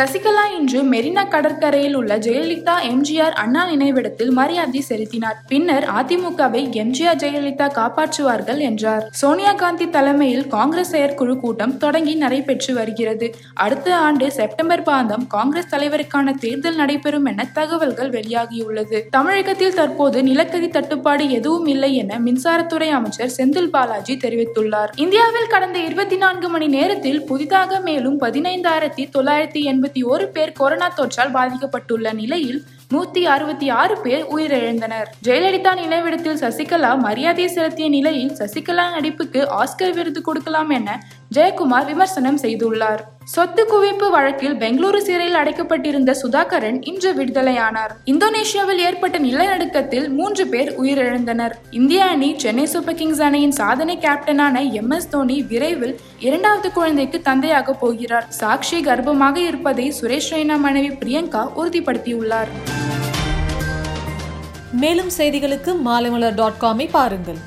சசிகலா இன்று மெரினா கடற்கரையில் உள்ள ஜெயலலிதா எம்ஜிஆர் அண்ணா நினைவிடத்தில் மரியாதை செலுத்தினார். பின்னர் அதிமுகவை எம்ஜிஆர் ஜெயலலிதா காப்பாற்றுவார்கள் என்றார். சோனியா காந்தி தலைமையில் காங்கிரஸ் செயற்குழு கூட்டம் தொடங்கி நடைபெற்று வருகிறது. அடுத்த ஆண்டு செப்டம்பர் மாதம் காங்கிரஸ் தலைவருக்கான தேர்தல் நடைபெறும் என தகவல்கள் வெளியாகியுள்ளது. தமிழகத்தில் தற்போது நிலக்கரி தட்டுப்பாடு எதுவும் இல்லை என மின்சாரத்துறை அமைச்சர் செந்தில் பாலாஜி தெரிவித்துள்ளார். இந்தியாவில் கடந்த இருபத்தி நான்கு மணி நேரத்தில் புதிதாக மேலும் பதினைந்தாயிரத்தி தொள்ளாயிரத்தி இருபத்தி ஒரு பேர் கொரோனா தொற்றால் பாதிக்கப்பட்டுள்ள நிலையில் நூத்தி அறுபத்தி ஆறு பேர் உயிரிழந்தனர். ஜெயலலிதா நினைவிடத்தில் சசிகலா மரியாதை செலுத்திய நிலையில் சசிகலா நடிப்புக்கு ஆஸ்கர் விருது கொடுக்கலாம் என ஜெயக்குமார் விமர்சனம் செய்துள்ளார். சொத்து குவிப்பு வழக்கில் பெங்களூரு சிறையில் அடைக்கப்பட்டிருந்த சுதாகரன் இன்று விடுதலையானார். இந்தோனேஷியாவில் ஏற்பட்ட நிலநடுக்கத்தில் மூன்று பேர் உயிரிழந்தனர். இந்திய அணி சென்னை சூப்பர் கிங்ஸ் அணியின் சாதனை கேப்டனான எம் எஸ் தோனி விரைவில் இரண்டாவது குழந்தைக்கு தந்தையாக போகிறார். சாக்ஷி கர்ப்பமாக இருப்பதை சுரேஷ் ரெய்னா மனைவி பிரியங்கா உறுதிப்படுத்தியுள்ளார். மேலும் செய்திகளுக்கு மாலைமலர் டாட் காமை பாருங்கள்.